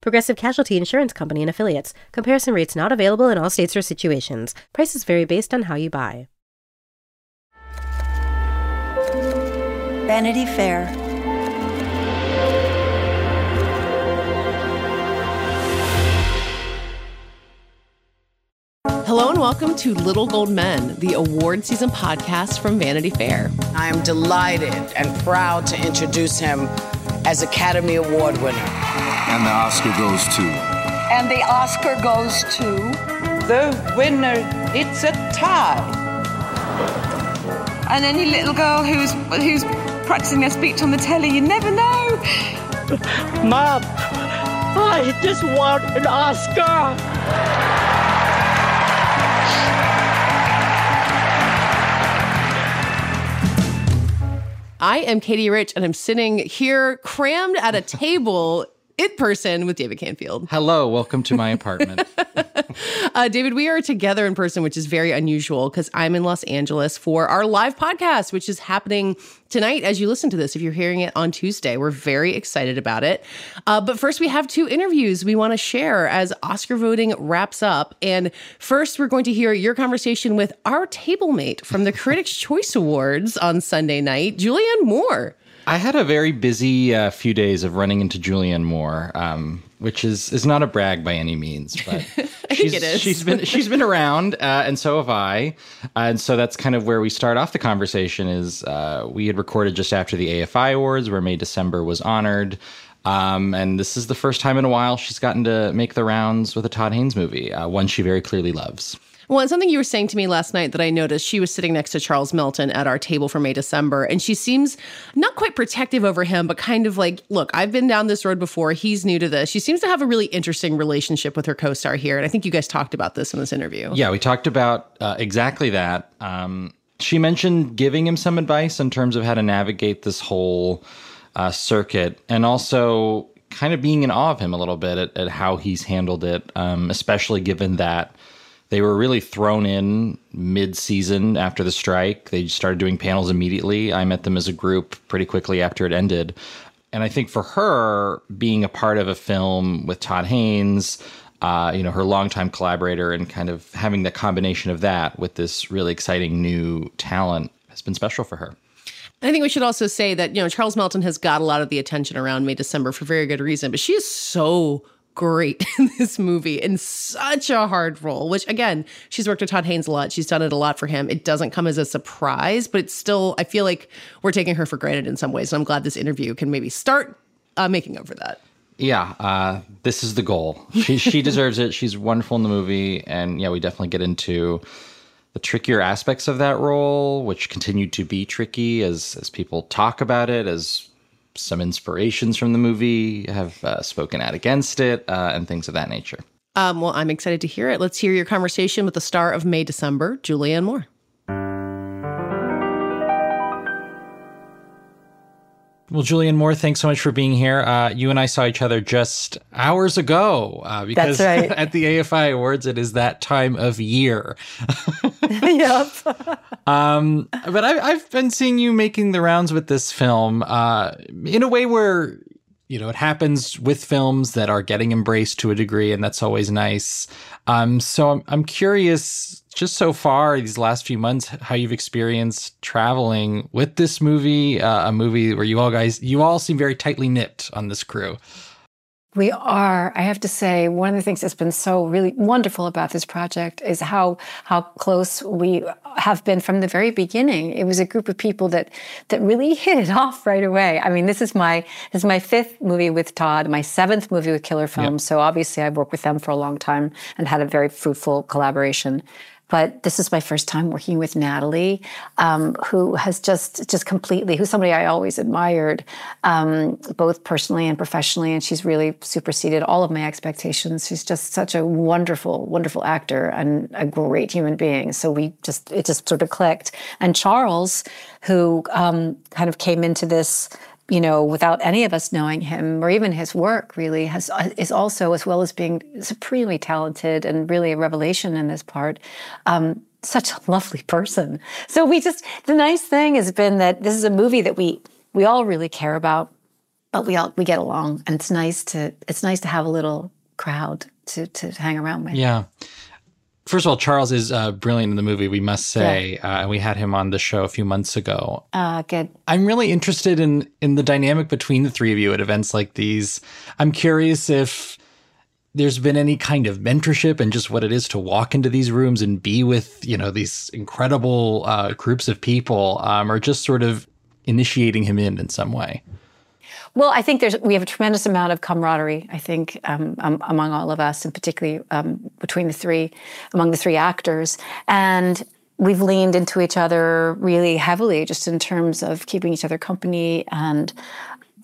Progressive Casualty Insurance Company and Affiliates. Comparison rates not available in all states or situations. Prices vary based on how you buy. Vanity Fair. Hello and welcome to Little Gold Men, the award season podcast from Vanity Fair. I am delighted and proud to introduce him as Academy Award winner. And the Oscar goes to. And the Oscar goes to. The winner, it's a tie. And any little girl who's who's practicing their speech on the telly, you never know. Mom, I just want an Oscar. I am Katey Rich, and I'm sitting here crammed at a table in person with David Canfield. Hello, welcome to my apartment. uh, David, we are together in person, which is very unusual because I'm in Los Angeles for our live podcast, which is happening tonight as you listen to this. If you're hearing it on Tuesday, we're very excited about it. Uh, but first, we have two interviews we want to share as Oscar voting wraps up. And first, we're going to hear your conversation with our table mate from the Critics' Choice Awards on Sunday night, Julianne Moore. I had a very busy uh, few days of running into Julianne Moore, um, which is is not a brag by any means, but she's, she's been she's been around, uh, and so have I, uh, and so that's kind of where we start off the conversation. Is uh, we had recorded just after the AFI Awards, where May December was honored. Um, and this is the first time in a while she's gotten to make the rounds with a Todd Haynes movie, uh, one she very clearly loves. Well, and something you were saying to me last night that I noticed, she was sitting next to Charles Melton at our table for May December, and she seems not quite protective over him, but kind of like, look, I've been down this road before. He's new to this. She seems to have a really interesting relationship with her co-star here, and I think you guys talked about this in this interview. Yeah, we talked about uh, exactly that. Um, she mentioned giving him some advice in terms of how to navigate this whole uh, circuit, and also kind of being in awe of him a little bit at, at how he's handled it, um, especially given that they were really thrown in mid-season after the strike. They started doing panels immediately. I met them as a group pretty quickly after it ended. And I think for her, being a part of a film with Todd Haynes, uh, you know, her longtime collaborator, and kind of having the combination of that with this really exciting new talent has been special for her. I think we should also say that, you know, Charles Melton has got a lot of the attention around May December for very good reason, but she is so great in this movie in such a hard role, which again, she's worked with Todd Haynes a lot. She's done it a lot for him. It doesn't come as a surprise, but it's still, I feel like we're taking her for granted in some ways. And I'm glad this interview can maybe start uh, making up for that. Yeah, uh, this is the goal. She, she deserves it. She's wonderful in the movie. And yeah, we definitely get into the trickier aspects of that role, which continue to be tricky as, as people talk about it, as some inspirations from the movie have uh, spoken out against it, uh, and things of that nature. Um, well, I'm excited to hear it. Let's hear your conversation with the star of May December, Julianne Moore. Well, Julianne Moore, thanks so much for being here. Uh, you and I saw each other just hours ago uh, because right. at the AFI Awards, it is that time of year. yep. Um, but I, I've been seeing you making the rounds with this film uh, in a way where you know it happens with films that are getting embraced to a degree, and that's always nice. Um, so I'm I'm curious, just so far these last few months, how you've experienced traveling with this movie, uh, a movie where you all guys you all seem very tightly knit on this crew. We are. I have to say, one of the things that's been so really wonderful about this project is how how close we have been from the very beginning. It was a group of people that that really hit it off right away. I mean, this is my this is my fifth movie with Todd, my seventh movie with Killer Films. Yep. So obviously, I've worked with them for a long time and had a very fruitful collaboration. But this is my first time working with Natalie, um, who has just just completely, who's somebody I always admired, um, both personally and professionally, and she's really superseded all of my expectations. She's just such a wonderful, wonderful actor and a great human being. So we just it just sort of clicked. And Charles, who um, kind of came into this you know, without any of us knowing him or even his work, really has is also, as well as being supremely talented and really a revelation in this part, um, such a lovely person. So we just the nice thing has been that this is a movie that we we all really care about, but we all we get along, and it's nice to it's nice to have a little crowd to to hang around with. Yeah. First of all, Charles is uh, brilliant in the movie, we must say. Yeah. Uh, we had him on the show a few months ago. Uh, good. I'm really interested in in the dynamic between the three of you at events like these. I'm curious if there's been any kind of mentorship and just what it is to walk into these rooms and be with you know these incredible uh, groups of people, um, or just sort of initiating him in in some way. Well, I think there's we have a tremendous amount of camaraderie. I think um, um, among all of us, and particularly um, between the three, among the three actors, and we've leaned into each other really heavily, just in terms of keeping each other company and.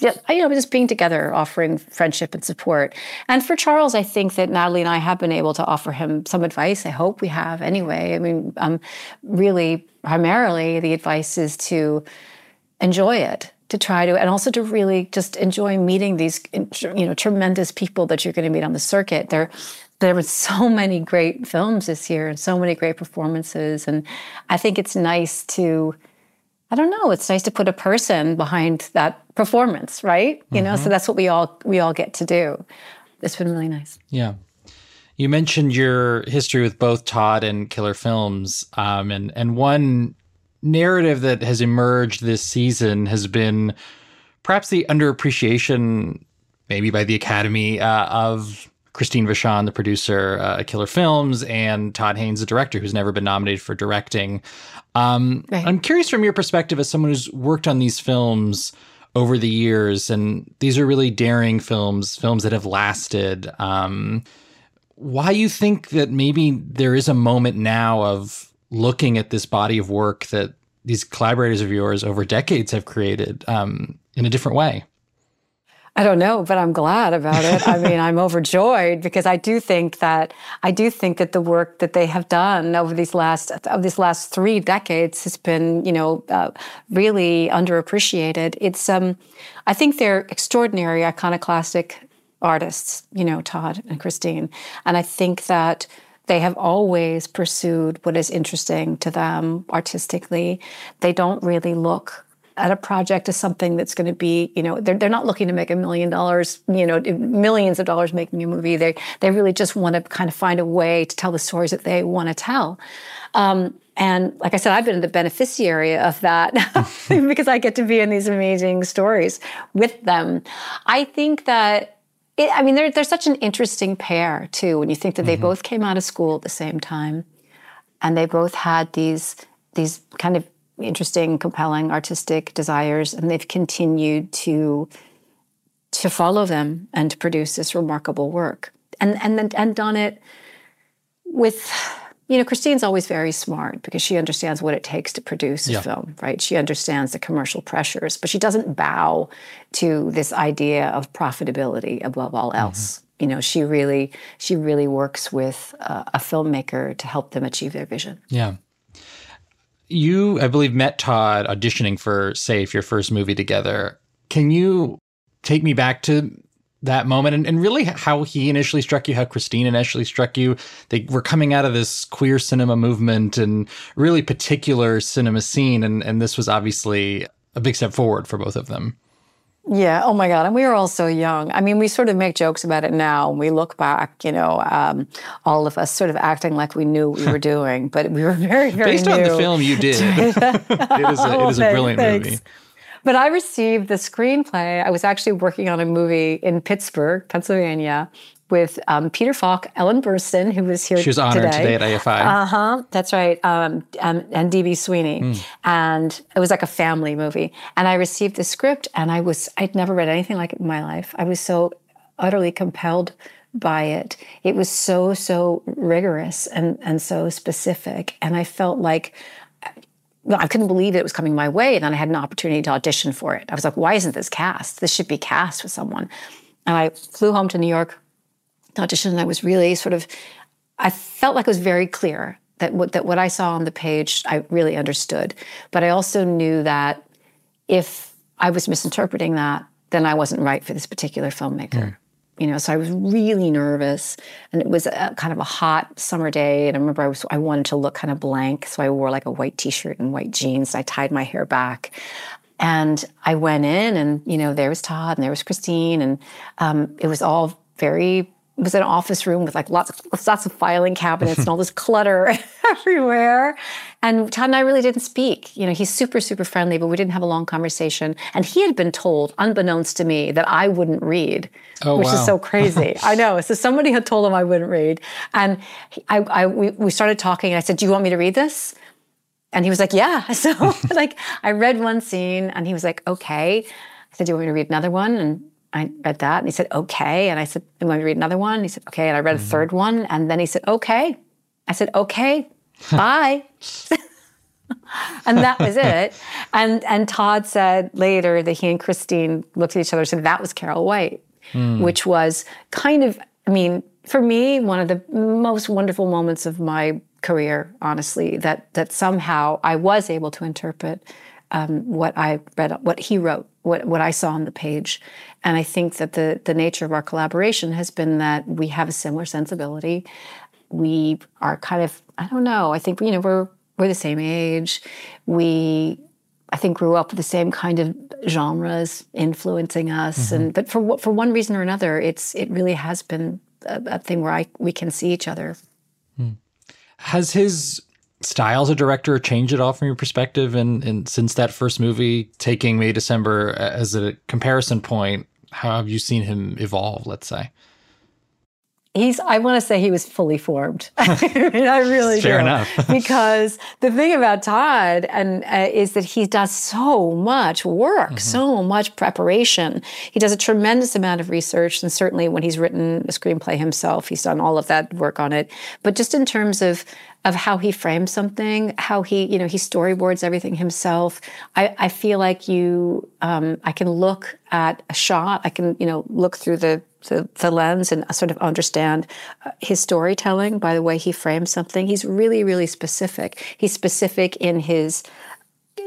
Yeah, you know, just being together, offering friendship and support. And for Charles, I think that Natalie and I have been able to offer him some advice. I hope we have anyway. I mean, um, really, primarily, the advice is to enjoy it to try to and also to really just enjoy meeting these you know tremendous people that you're going to meet on the circuit. There there were so many great films this year and so many great performances. And i think it's nice to i don't know it's nice to put a person behind that performance right? You mm-hmm. know so mm-hmm. that's what we all we all get to do. It's been really nice. Yeah. You mentioned your history with both Todd and Killer Films, um, and and one narrative that has emerged this season has been perhaps the underappreciation, maybe by the Academy, uh, of Christine Vachon, the producer uh, at Killer Films, and Todd Haynes, the director, who's never been nominated for directing. Um, right. I'm curious from your perspective as someone who's worked on these films over the years, and these are really daring films, films that have lasted. Um, why you think that maybe there is a moment now of looking at this body of work that these collaborators of yours over decades have created um, in a different way? I don't know, but I'm glad about it. I mean, I'm overjoyed because I do think that I do think that the work that they have done over these last of these last three decades has been, you know, uh, really underappreciated. It's, um, I think they're extraordinary iconoclastic artists, you know, Todd and Christine, and I think that they have always pursued what is interesting to them artistically. They don't really look at a project as something that's going to be, you know, they're, they're not looking to make a million dollars, you know, millions of dollars making a movie. They they really just want to kind of find a way to tell the stories that they want to tell. Um, and like I said, I've been the beneficiary of that because I get to be in these amazing stories with them. I think that it, I mean, they're, they're such an interesting pair, too, when you think that they mm-hmm. both came out of school at the same time and they both had these, these kind of interesting, compelling artistic desires, and they've continued to, to follow them and to produce this remarkable work. And, and, and done it with you know, Christine's always very smart because she understands what it takes to produce a yeah. film, right? She understands the commercial pressures, but she doesn't bow to this idea of profitability above all mm-hmm. else. Mm-hmm. You know, she really, she really works with uh, a filmmaker to help them achieve their vision. Yeah. You, I believe, met Todd auditioning for Safe, your first movie together. Can you take me back to that moment and, and really how he initially struck you, how Christine initially struck you. They were coming out of this queer cinema movement and really particular cinema scene. And, and this was obviously a big step forward for both of them. Yeah. Oh my God. And we were all so young. I mean, we sort of make jokes about it now. And we look back, you know, um, all of us sort of acting like we knew what we were doing, but we were very, very Based new. on the film you did, it is a, it is a brilliant Thanks. movie. But I received the screenplay. I was actually working on a movie in Pittsburgh, Pennsylvania, with um, Peter Falk, Ellen Burstyn, who was here. She was honored today, today at AFI. Uh huh. That's right. Um, um, and DB Sweeney, mm. and it was like a family movie. And I received the script, and I was I'd never read anything like it in my life. I was so utterly compelled by it. It was so, so rigorous and, and so specific. And I felt like, I couldn't believe it was coming my way. And then I had an opportunity to audition for it. I was like, why isn't this cast? This should be cast with someone. And I flew home to New York to audition. And I was really sort of, I felt like it was very clear that what, that what I saw on the page, I really understood. But I also knew that if I was misinterpreting that, then I wasn't right for this particular filmmaker. Mm. You know, so I was really nervous, and it was a, kind of a hot summer day. And I remember I was I wanted to look kind of blank, so I wore like a white T-shirt and white jeans. and I tied my hair back, and I went in, and you know, there was Todd, and there was Christine, and um, it was all very was an office room with like lots of lots of filing cabinets and all this clutter everywhere. And Todd and I really didn't speak. You know, he's super, super friendly, but we didn't have a long conversation. And he had been told, unbeknownst to me, that I wouldn't read, oh, which wow. is so crazy. I know. So somebody had told him I wouldn't read. And I, I we, we started talking and I said, Do you want me to read this? And he was like, Yeah. So like I read one scene and he was like, Okay. I said, Do you want me to read another one? And I read that and he said, okay. And I said, you want me to read another one? And he said, okay. And I read mm-hmm. a third one. And then he said, okay. I said, okay, bye. and that was it. And and Todd said later that he and Christine looked at each other and said, that was Carol White, mm. which was kind of, I mean, for me, one of the most wonderful moments of my career, honestly, that that somehow I was able to interpret um, what I read, what he wrote, what, what I saw on the page. And I think that the, the nature of our collaboration has been that we have a similar sensibility. We are kind of, I don't know, I think, you know, we're, we're the same age. We, I think, grew up with the same kind of genres influencing us. Mm-hmm. And, but for, for one reason or another, it's, it really has been a, a thing where I, we can see each other. Hmm. Has his style as a director changed at all from your perspective and, and since that first movie taking may december as a comparison point? How have you seen him evolve let's say? He's i want to say he was fully formed. I mean i really fair do. enough. Because the thing about todd and uh, is that he does so much work mm-hmm. so much preparation. He does a tremendous amount of research and certainly when he's written a screenplay himself he's done all of that work on it. But just in terms of of how he frames something, how he, you know, he storyboards everything himself. I, I feel like you, um, I can look at a shot, I can, you know, look through the the, the lens and sort of understand uh, his storytelling by the way he frames something. He's really, really specific. He's specific in his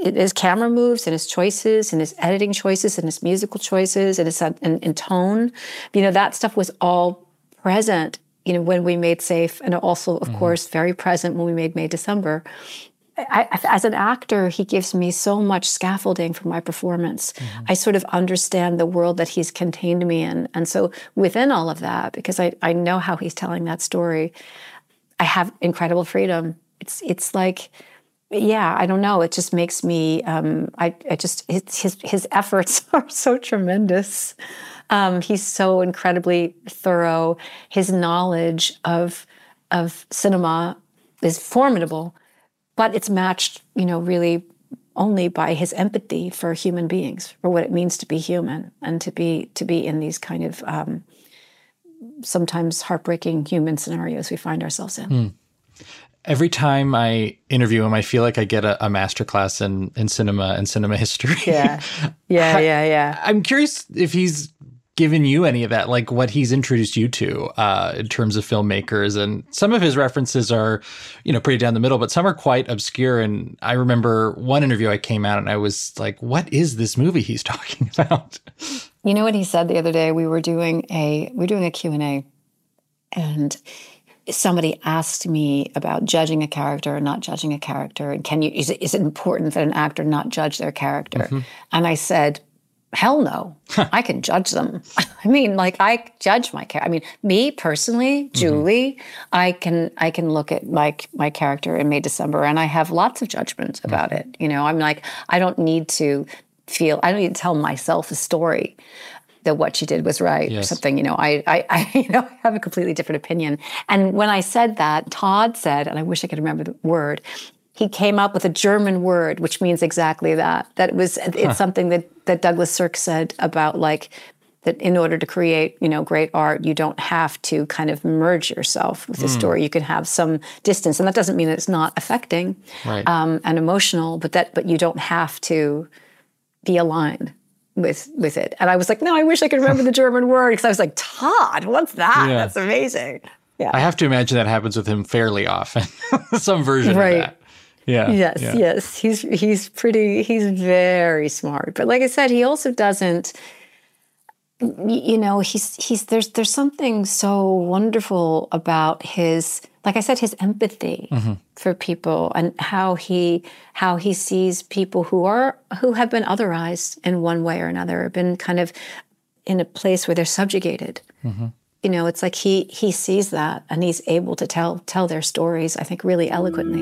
his camera moves and his choices and his editing choices and his musical choices and his and, and tone. You know, that stuff was all present you know, when we made Safe, and also, of mm-hmm. course, very present when we made May December. I, as an actor, he gives me so much scaffolding for my performance. Mm-hmm. I sort of understand the world that he's contained me in. And so, within all of that, because I, I know how he's telling that story, I have incredible freedom. It's, it's like, yeah, I don't know. It just makes me, um, I, I just, his, his efforts are so tremendous. Um, he's so incredibly thorough. His knowledge of of cinema is formidable, but it's matched, you know, really only by his empathy for human beings, for what it means to be human and to be to be in these kind of um, sometimes heartbreaking human scenarios we find ourselves in. Mm. Every time I interview him, I feel like I get a, a masterclass in, in cinema and cinema history. Yeah, yeah, yeah, yeah. I'm curious if he's given you any of that, like what he's introduced you to uh, in terms of filmmakers. And some of his references are, you know, pretty down the middle, but some are quite obscure. And I remember one interview I came out and I was like, what is this movie he's talking about? You know what he said the other day? We were doing a we are doing a Q&A and somebody asked me about judging a character or not judging a character and can you is it, is it important that an actor not judge their character mm-hmm. and i said Hell no. I can judge them. I mean, like I judge my character. I mean, me personally, mm-hmm. Julie, mm-hmm. I can I can look at my my character in May December and I have lots of judgments mm-hmm. about mm-hmm. it. You know, I'm like, I don't need to feel I don't need to tell myself a story that what she did was right yes. or something. You know, I, I, I, you know, have a completely different opinion. And when I said that, Todd said, and I wish I could remember the word, he came up with a German word, which means exactly that. That it was it's huh. something that that Douglas Sirk said about like that in order to create you know great art you don't have to kind of merge yourself with the Mm. story you can have some distance and that doesn't mean that it's not affecting Right. um, and emotional but that but you don't have to be aligned with with it and i was like no i wish i could remember the german word because i was like todd what's that Yeah. that's amazing yeah I have to imagine that happens with him fairly often. Some version Right. of that. Yeah. Yes, yeah. yes. He's he's pretty he's very smart. But like I said, he also doesn't you know, he's he's there's there's something so wonderful about his like I said his empathy Mhm. for people and how he how he sees people who are who have been otherized in one way or another, been kind of in a place where they're subjugated. Mhm. You know, it's like he he sees that and he's able to tell tell their stories, I think, really eloquently.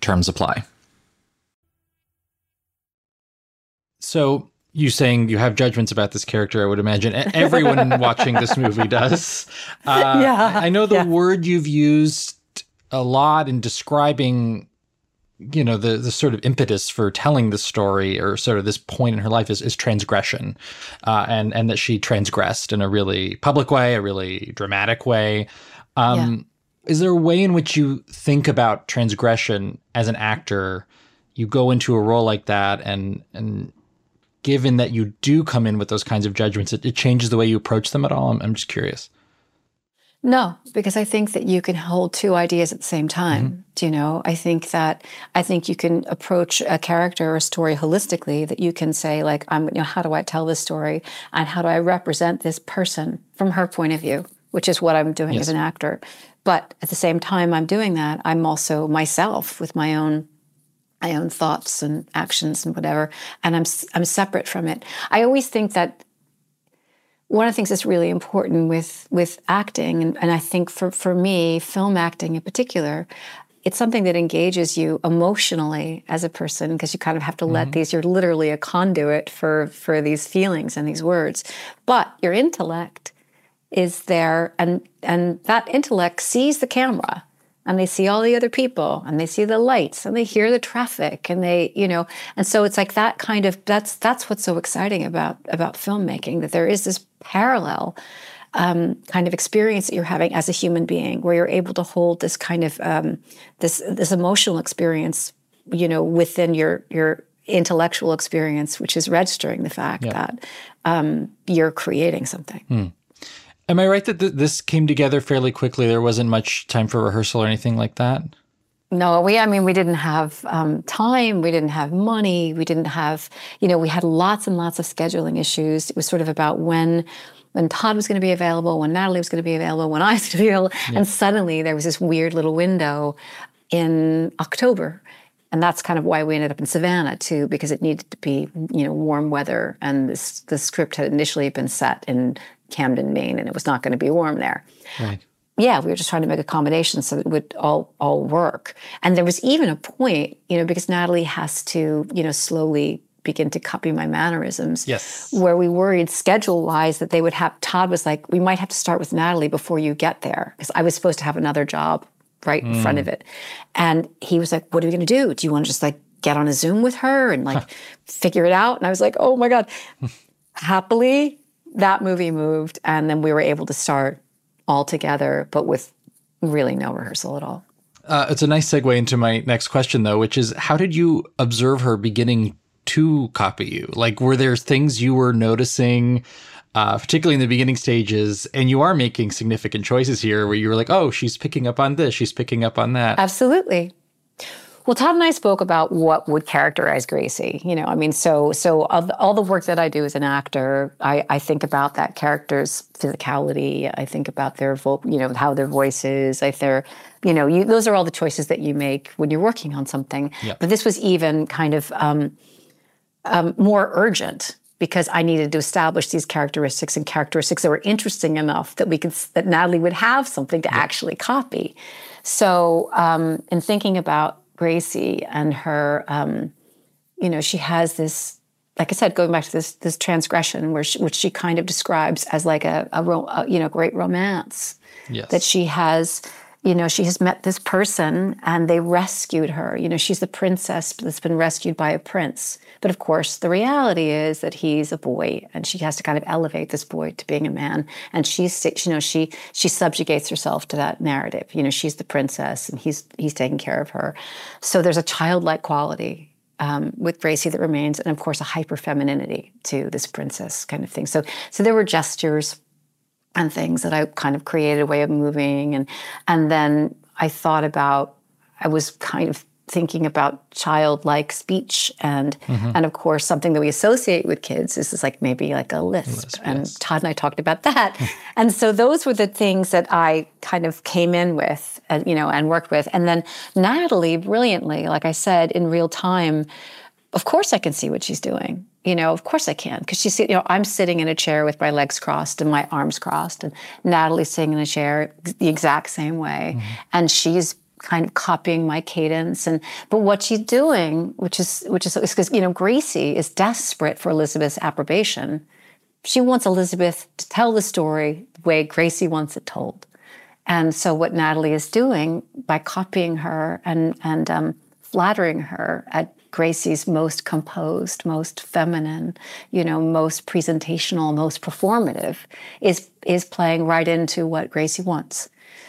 Terms apply. So you saying you have judgments about this character, I would imagine everyone watching this movie does. Uh, Yeah, I know the yeah. word you've used a lot in describing, you know, the the sort of impetus for telling the story or sort of this point in her life is, is transgression, uh, and and that she transgressed in a really public way, a really dramatic way. Um, Is there a way in which you think about transgression as an actor? You go into a role like that, and and given that you do come in with those kinds of judgments, it, it changes the way you approach them at all. I'm, I'm just curious. No, because I think that you can hold two ideas at the same time. Mm-hmm. Do you know? I think that I think you can approach a character or a story holistically. That you can say, like, I'm, you know, how do I tell this story, and how do I represent this person from her point of view, which is what I'm doing Yes. as an actor. But at the same time, I'm doing that. I'm also myself with my own my own thoughts and actions and whatever, and I'm I'm separate from it. I always think that one of the things that's really important with with acting, and, and I think for for me, film acting in particular, it's something that engages you emotionally as a person because you kind of have to let mm-hmm. these. You're literally a conduit for for these feelings and these words, but your intellect is there, and and that intellect sees the camera and they see all the other people and they see the lights and they hear the traffic and they you know and so it's like that kind of that's that's what's so exciting about about filmmaking that there is this parallel um, kind of experience that you're having as a human being where you're able to hold this kind of um, this this emotional experience you know within your your intellectual experience which is registering the fact Yeah. that um, you're creating something Hmm. Am I right that th- this came together fairly quickly? There wasn't much time for rehearsal or anything like that? No, we, I mean, we didn't have um, time, we didn't have money, we didn't have, you know, we had lots and lots of scheduling issues. It was sort of about when. When Todd was going to be available, when Natalie was going to be available, when I was going to be available, Yeah. and suddenly there was this weird little window in October, and that's kind of why we ended up in Savannah too, because it needed to be, you know, warm weather, and this the script had initially been set in Camden, Maine, and it was not going to be warm there Right. yeah, we were just trying to make accommodations so that it would all all work. And there was even a point, you know, because Natalie has to, you know, slowly begin to copy my mannerisms. Yes. Where we worried schedule wise that they would have Todd was like, we might have to start with Natalie before you get there. Because I was supposed to have another job right in front Mm. of it. And he was like, What are we gonna do? Do you want to just like get on a Zoom with her and like figure it out? And I was like, Oh my God. Happily, that movie moved, and then we were able to start all together, but with really no rehearsal at all. Uh, it's a nice segue into my next question, though, which is how did you observe her beginning to copy you? Like, were there things you were noticing uh, particularly in the beginning stages. And you are making significant choices here where you were like, oh, she's picking up on this, she's picking up on that. Absolutely. Well, Todd and I spoke about what would characterize Gracie. You know, I mean, so so all the, all the work that I do as an actor, I, I think about that character's physicality. I think about their vo- you know how their voice is. Like their, you know, you, those are all the choices that you make when you're working on something. Yeah. But this was even kind of um, um, more urgent because I needed to establish these characteristics and characteristics that were interesting enough that we could that Natalie would have something to actually copy. So, um, in thinking about Gracie and her, um, you know, she has this, like I said, going back to this this transgression, where she, which she kind of describes as like a, a, a you know great romance Yes. that she has. You know, she has met this person and they rescued her. You know, she's the princess that's been rescued by a prince. But of course, the reality is that he's a boy and she has to kind of elevate this boy to being a man. And she's, you know, she she subjugates herself to that narrative. You know, she's the princess and he's he's taking care of her. So there's a childlike quality um, with Gracie that remains, and of course, a hyper femininity to this princess kind of thing. So so there were gestures and things that I kind of created a way of moving. And and then I thought about I was kind of thinking about childlike speech. And Mhm. and of course something that we associate with kids is, is like maybe like a lisp, and Todd and I talked about that. And so those were the things that I kind of came in with and you know and worked with. And then Natalie brilliantly like I said in real time of course I can see what she's doing. You know, of course I can. Because she's, you know, I'm sitting in a chair with my legs crossed and my arms crossed, and Natalie's sitting in a chair the exact same way. And she's kind of copying my cadence. And but what she's doing, which is which is because, you know, Gracie is desperate for Elizabeth's approbation. She wants Elizabeth to tell the story the way Gracie wants it told. And so what Natalie is doing by copying her and and um, flattering her at Gracie's most composed, most feminine, you know, most presentational, most performative is is playing right into what Gracie wants.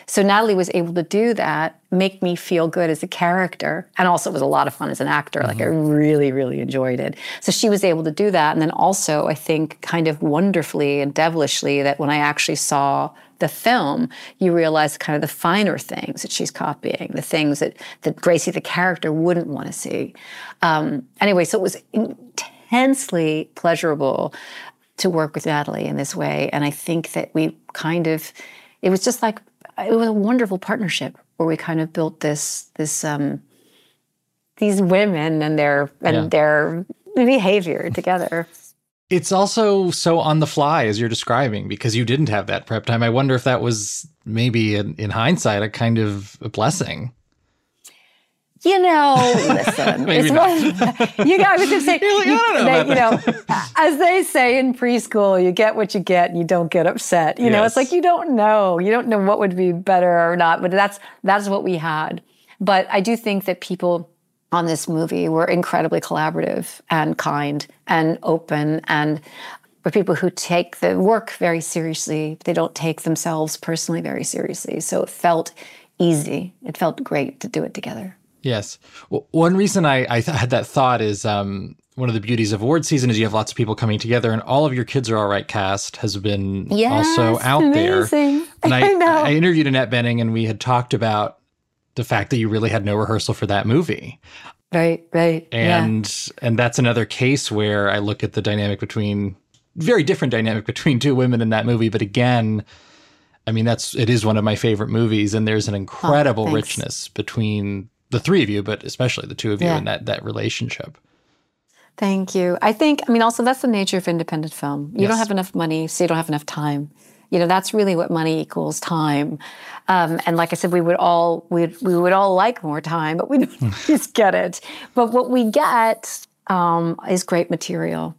So Natalie was able to do that, make me feel good as a character, and also it was a lot of fun as an actor. Like I really, really enjoyed it. So she was able to do that, and then also I think kind of wonderfully and devilishly that when I actually saw the film, you realize kind of the finer things that she's copying, the things that that Gracie the character wouldn't want to see. Um, anyway, so it was intensely pleasurable to work with Natalie in this way, and I think that we kind of it was just like it was a wonderful partnership where we kind of built this this um, these women and their and Yeah. their behavior together. It's also so on the fly as you're describing because you didn't have that prep time. I wonder if that was maybe in, in hindsight a kind of a blessing. You know, listen. Maybe it's not. one, you guys gonna say, like, I you, know they- you know, as they say in preschool, you get what you get, and you don't get upset. You know, it's like you don't know, you don't know what would be better or not. But that's that's what we had. But I do think that people on this movie were incredibly collaborative and kind and open and were people who take the work very seriously. They don't take themselves personally very seriously. So it felt easy. It felt great to do it together. Yes. Well, one reason I, I th- had that thought is um, one of the beauties of award season is you have lots of people coming together, and all of your kids are all right cast has been also Yes, out there. And I, I. I interviewed Annette Bening, and we had talked about the fact that you really had no rehearsal for that movie. Right, right. and and that's another case where I look at the dynamic between very different dynamic between two women in that movie, but again, I mean that's it is one of my favorite movies, and there's an incredible thanks. richness between the three of you, but especially the two of you Yeah. in that that relationship. Thank you. I think, I mean, also that's the nature of independent film. You don't have enough money, so you don't have enough time. You know, that's really what money equals time. Um, and like I said, we would all we we would all like more time, but we don't always get it. But what we get um, is great material,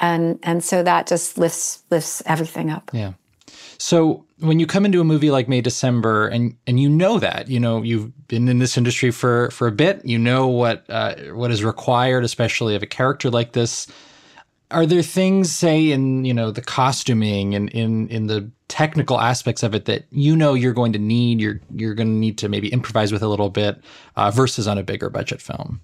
and and so that just lifts lifts everything up. Yeah. So when you come into a movie like May December and and you know that you know you've been in this industry for for a bit, you know what uh, what is required, especially of a character like this. Are there things, say, in you know the costuming and in in the technical aspects of it that you know you're going to need, you're you're going to need to maybe improvise with a little bit, uh, versus on a bigger budget film?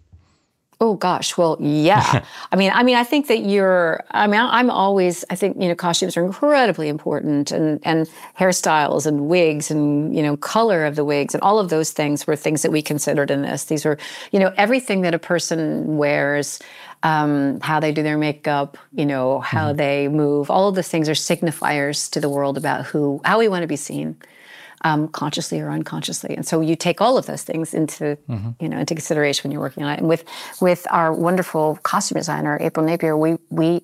Oh gosh, well, yeah. I mean, I mean, I think that you're. I mean, I'm always. I think you know, costumes are incredibly important, and and hairstyles and wigs and you know, color of the wigs and all of those things were things that we considered in this. These were, you know, everything that a person wears, um, how they do their makeup, you know, how mm-hmm. they move. All of those things are signifiers to the world about who, how we want to be seen um, consciously or unconsciously. And so you take all of those things into mm-hmm. you know into consideration when you're working on it. And with with our wonderful costume designer April Napier, we we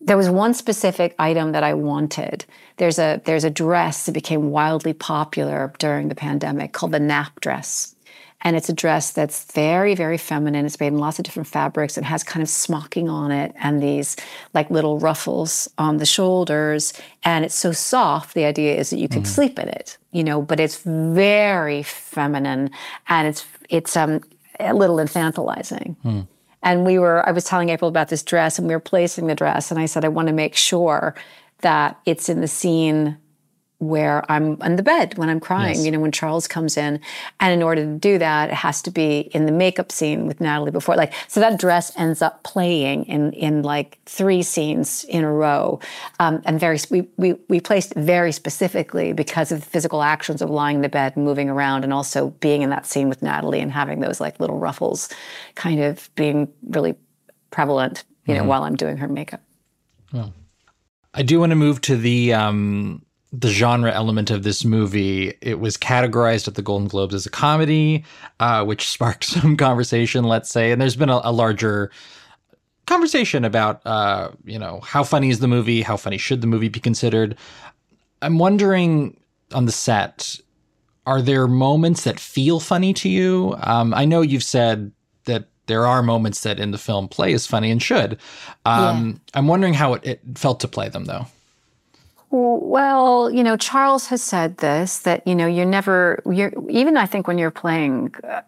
there was one specific item that I wanted. There's a there's a dress that became wildly popular during the pandemic called the nap dress. And it's a dress that's very, very feminine. It's made in lots of different fabrics and has kind of smocking on it and these like little ruffles on the shoulders. And it's so soft. The idea is that you could mm. sleep in it, you know, but it's very feminine and it's it's um a little infantilizing. Mm. And we were, I was telling April about this dress and we were placing the dress. And I said, I want to make sure that it's in the scene where I'm on the bed when I'm crying, yes. you know, when Charles comes in. And in order to do that, it has to be in the makeup scene with Natalie before. Like, so that dress ends up playing in in like three scenes in a row. Um, and very we, we we placed very specifically because of the physical actions of lying in the bed and moving around and also being in that scene with Natalie and having those like little ruffles kind of being really prevalent, you know, mm-hmm. while I'm doing her makeup. Well. I do want to move to the um, the genre element of this movie. It was categorized at the Golden Globes as a comedy, uh, which sparked some conversation, let's say. And there's been a, a larger conversation about, uh, you know, how funny is the movie? How funny should the movie be considered? I'm wondering on the set, are there moments that feel funny to you? Um, I know you've said that there are moments that in the film play as funny and should. Um, yeah. I'm wondering how it, it felt to play them, though. Well, you know, Charles has said this that you know you're never you're even I think when you're playing uh,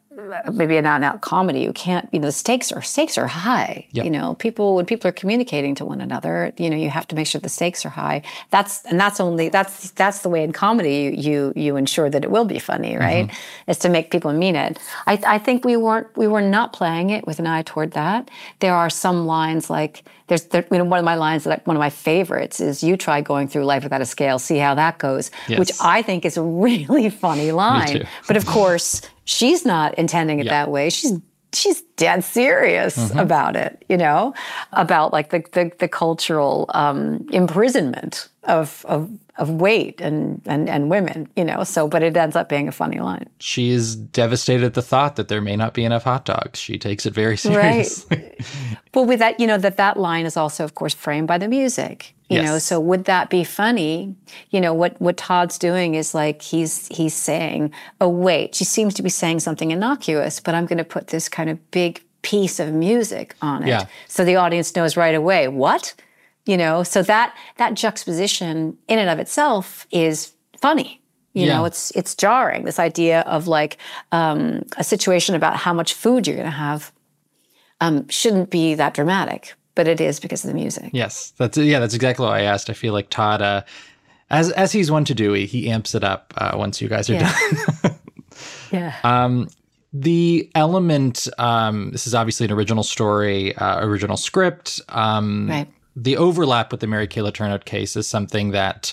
maybe an out and out comedy, you can't, you know, the stakes are stakes are high. Yep. You know, people when people are communicating to one another, you know, you have to make sure the stakes are high. That's and that's only that's that's the way in comedy you you, you ensure that it will be funny, right? Mm-hmm. Is to make people mean it. I, I think we weren't we were not playing it with an eye toward that. There are some lines like there's there, you know one of my lines that one of my favorites is you try going through life without a scale, see how that goes, yes. which I think is a really funny line. But of course she's not intending it yeah. that way. She's she's dead serious mm-hmm. about it, you know, about like the the, the cultural um, imprisonment of of of weight and, and and women, you know. So, but it ends up being a funny line. She is devastated at the thought that there may not be enough hot dogs. She takes it very seriously. Right. well, with that, you know, that that line is also, of course, framed by the music you yes. know so would that be funny you know what what todd's doing is like he's he's saying oh wait she seems to be saying something innocuous but i'm going to put this kind of big piece of music on it yeah. so the audience knows right away what you know so that that juxtaposition in and of itself is funny you yeah. know it's it's jarring this idea of like um, a situation about how much food you're going to have um, shouldn't be that dramatic but it is because of the music. Yes, that's yeah, that's exactly what I asked. I feel like Todd, uh, as as he's one to do, he, he amps it up uh, once you guys are yeah. done. yeah. Um, the element. Um, this is obviously an original story, uh, original script. Um, right. The overlap with the Mary Kay Letourneau case is something that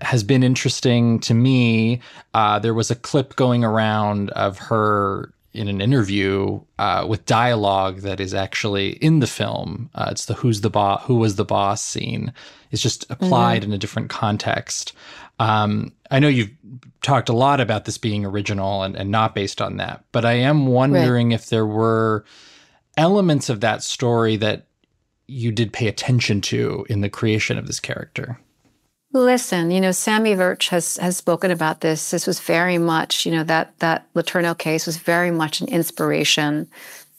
has been interesting to me. Uh, there was a clip going around of her in an interview uh, with dialogue that is actually in the film. Uh, it's the "Who's the boss? Who was the boss?" scene. It's just applied mm-hmm. in a different context. Um, I know you've talked a lot about this being original and, and not based on that, but I am wondering right. if there were elements of that story that you did pay attention to in the creation of this character. Listen, you know, Samy Burch has has spoken about this. This was very much, you know, that that Letourneau case was very much an inspiration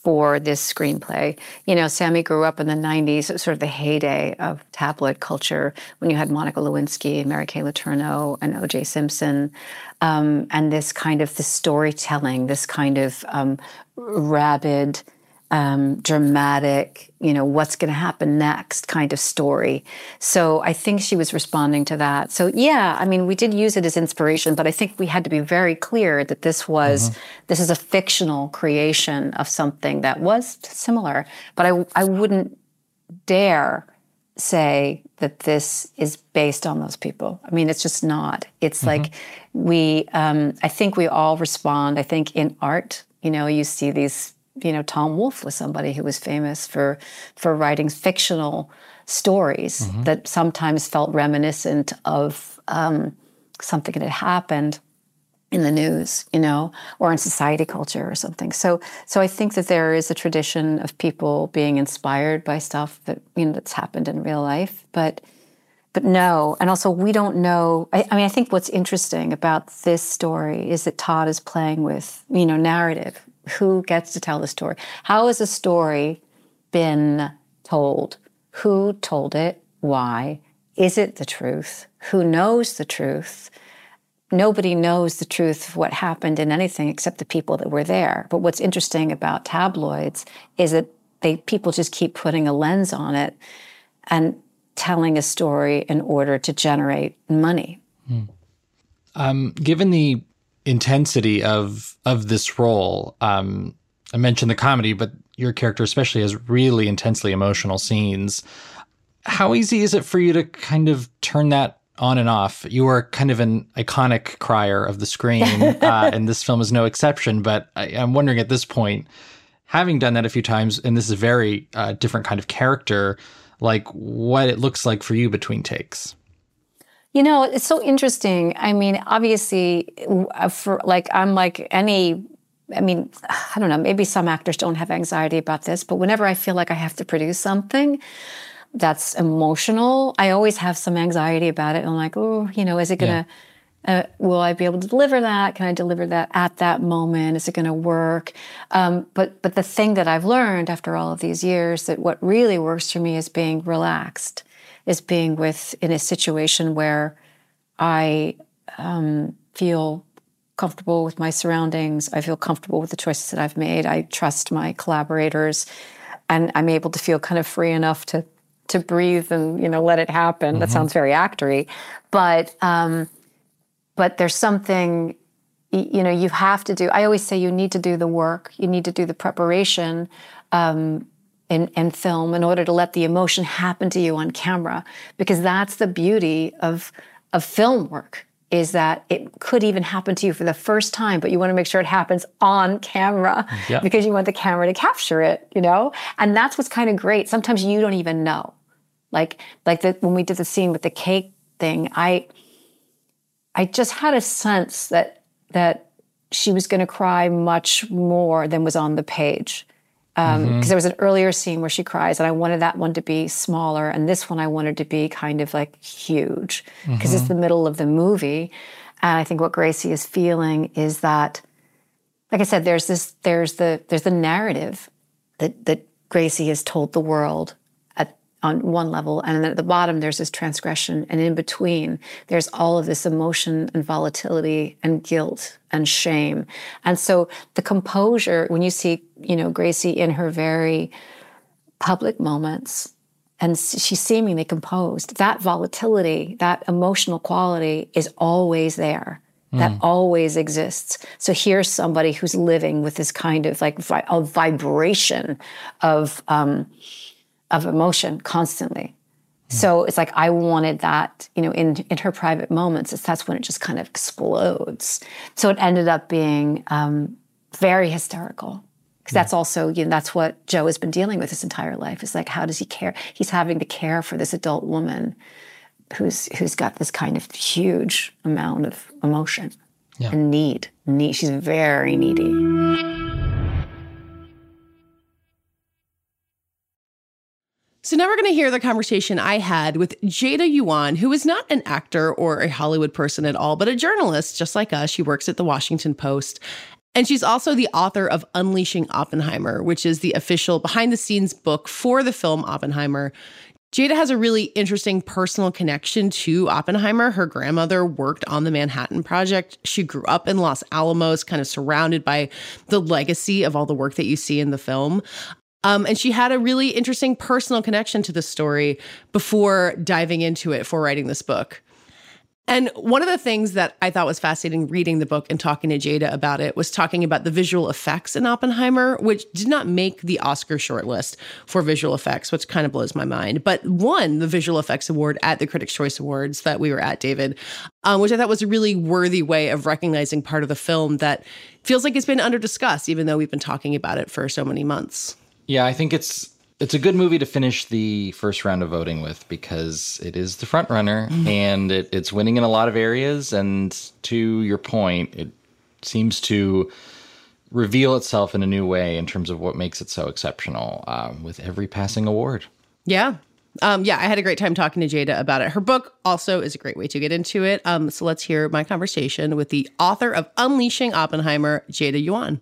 for this screenplay. You know, Samy grew up in the 90s, sort of the heyday of tabloid culture when you had Monica Lewinsky and Mary Kay Letourneau and O.J. Simpson, um, and this kind of the storytelling, this kind of um, rabid, um, dramatic, you know, what's going to happen next kind of story. So I think she was responding to that. So yeah, I mean, we did use it as inspiration, but I think we had to be very clear that this was mm-hmm. this is a fictional creation of something that was similar. But I I wouldn't dare say that this is based on those people. I mean, it's just not. It's mm-hmm. like we. Um, I think we all respond. I think in art, you know, you see these you know, Tom Wolfe was somebody who was famous for for writing fictional stories mm-hmm. that sometimes felt reminiscent of um, something that had happened in the news, you know, or in society culture or something. So, so I think that there is a tradition of people being inspired by stuff that you know that's happened in real life, but but no, and also we don't know. I, I mean, I think what's interesting about this story is that Todd is playing with you know narrative who gets to tell the story? How has a story been told? Who told it? Why? Is it the truth? Who knows the truth? Nobody knows the truth of what happened in anything except the people that were there. But what's interesting about tabloids is that they people just keep putting a lens on it and telling a story in order to generate money. Hmm. Um, given the intensity of of this role. Um, I mentioned the comedy, but your character especially has really intensely emotional scenes. How easy is it for you to kind of turn that on and off? You are kind of an iconic crier of the screen, uh, and this film is no exception. But I, am wondering at this point, having done that a few times, and this is a very uh, different kind of character, like what it looks like for you between takes. You know, it's so interesting. I mean, obviously, uh, for like I'm like any. I mean, I don't know. Maybe some actors don't have anxiety about this, but whenever I feel like I have to produce something that's emotional, I always have some anxiety about it. I'm like, oh, you know, is it gonna? Yeah. Uh, will I be able to deliver that? Can I deliver that at that moment? Is it going to work? Um, but but the thing that I've learned after all of these years that what really works for me is being relaxed is being with in a situation where I um, feel comfortable with my surroundings. I feel comfortable with the choices that I've made. I trust my collaborators, and I'm able to feel kind of free enough to to breathe and you know let it happen. Mm-hmm. That sounds very actory, but um, but there's something you know you have to do. I always say you need to do the work. You need to do the preparation. Um, in, in film in order to let the emotion happen to you on camera because that's the beauty of of film work is that it could even happen to you for the first time, but you want to make sure it happens on camera yeah. because you want the camera to capture it, you know? And that's what's kind of great. Sometimes you don't even know. Like like the, when we did the scene with the cake thing, I I just had a sense that that she was going to cry much more than was on the page because um, mm-hmm. there was an earlier scene where she cries, and I wanted that one to be smaller, and this one I wanted to be kind of like huge because mm-hmm. it's the middle of the movie. And I think what Gracie is feeling is that, like I said, there's this, there's the, there's the narrative that that Gracie has told the world on one level and then at the bottom there's this transgression and in between there's all of this emotion and volatility and guilt and shame and so the composure when you see you know gracie in her very public moments and she's seemingly composed that volatility that emotional quality is always there that mm. always exists. So here's somebody who's living with this kind of like vi- a vibration of um, of emotion constantly. So it's like I wanted that, you know, in in her private moments. that's when it just kind of explodes. So it ended up being um, very hysterical because that's also, you know, that's what Joe has been dealing with his entire life. Is like, how does he care? He's having to care for this adult woman who's who's got this kind of huge amount of emotion yeah. and need. Need. She's very needy. So now we're going to hear the conversation I had with Jada Yuan, who is not an actor or a Hollywood person at all, but a journalist just like us. She works at the Washington Post. And she's also the author of Unleashing Oppenheimer, which is the official behind the scenes book for the film Oppenheimer. Jada has a really interesting personal connection to Oppenheimer. Her grandmother worked on the Manhattan Project. She grew up in Los Alamos, kind of surrounded by the legacy of all the work that you see in the film. Um, and she had a really interesting personal connection to the story before diving into it for writing this book. And one of the things that I thought was fascinating reading the book and talking to Jada about it was talking about the visual effects in Oppenheimer, which did not make the Oscar shortlist for visual effects, which kind of blows my mind, but won the visual effects award at the Critics' Choice Awards that we were at, David, um, which I thought was a really worthy way of recognizing part of the film that feels like it's been under discussed, even though we've been talking about it for so many months. Yeah, I think it's it's a good movie to finish the first round of voting with because it is the front runner mm-hmm. and it, it's winning in a lot of areas. And to your point, it seems to reveal itself in a new way in terms of what makes it so exceptional um, with every passing award. Yeah. Um, yeah, I had a great time talking to Jada about it. Her book also is a great way to get into it. Um, so let's hear my conversation with the author of Unleashing Oppenheimer, Jada Yuan.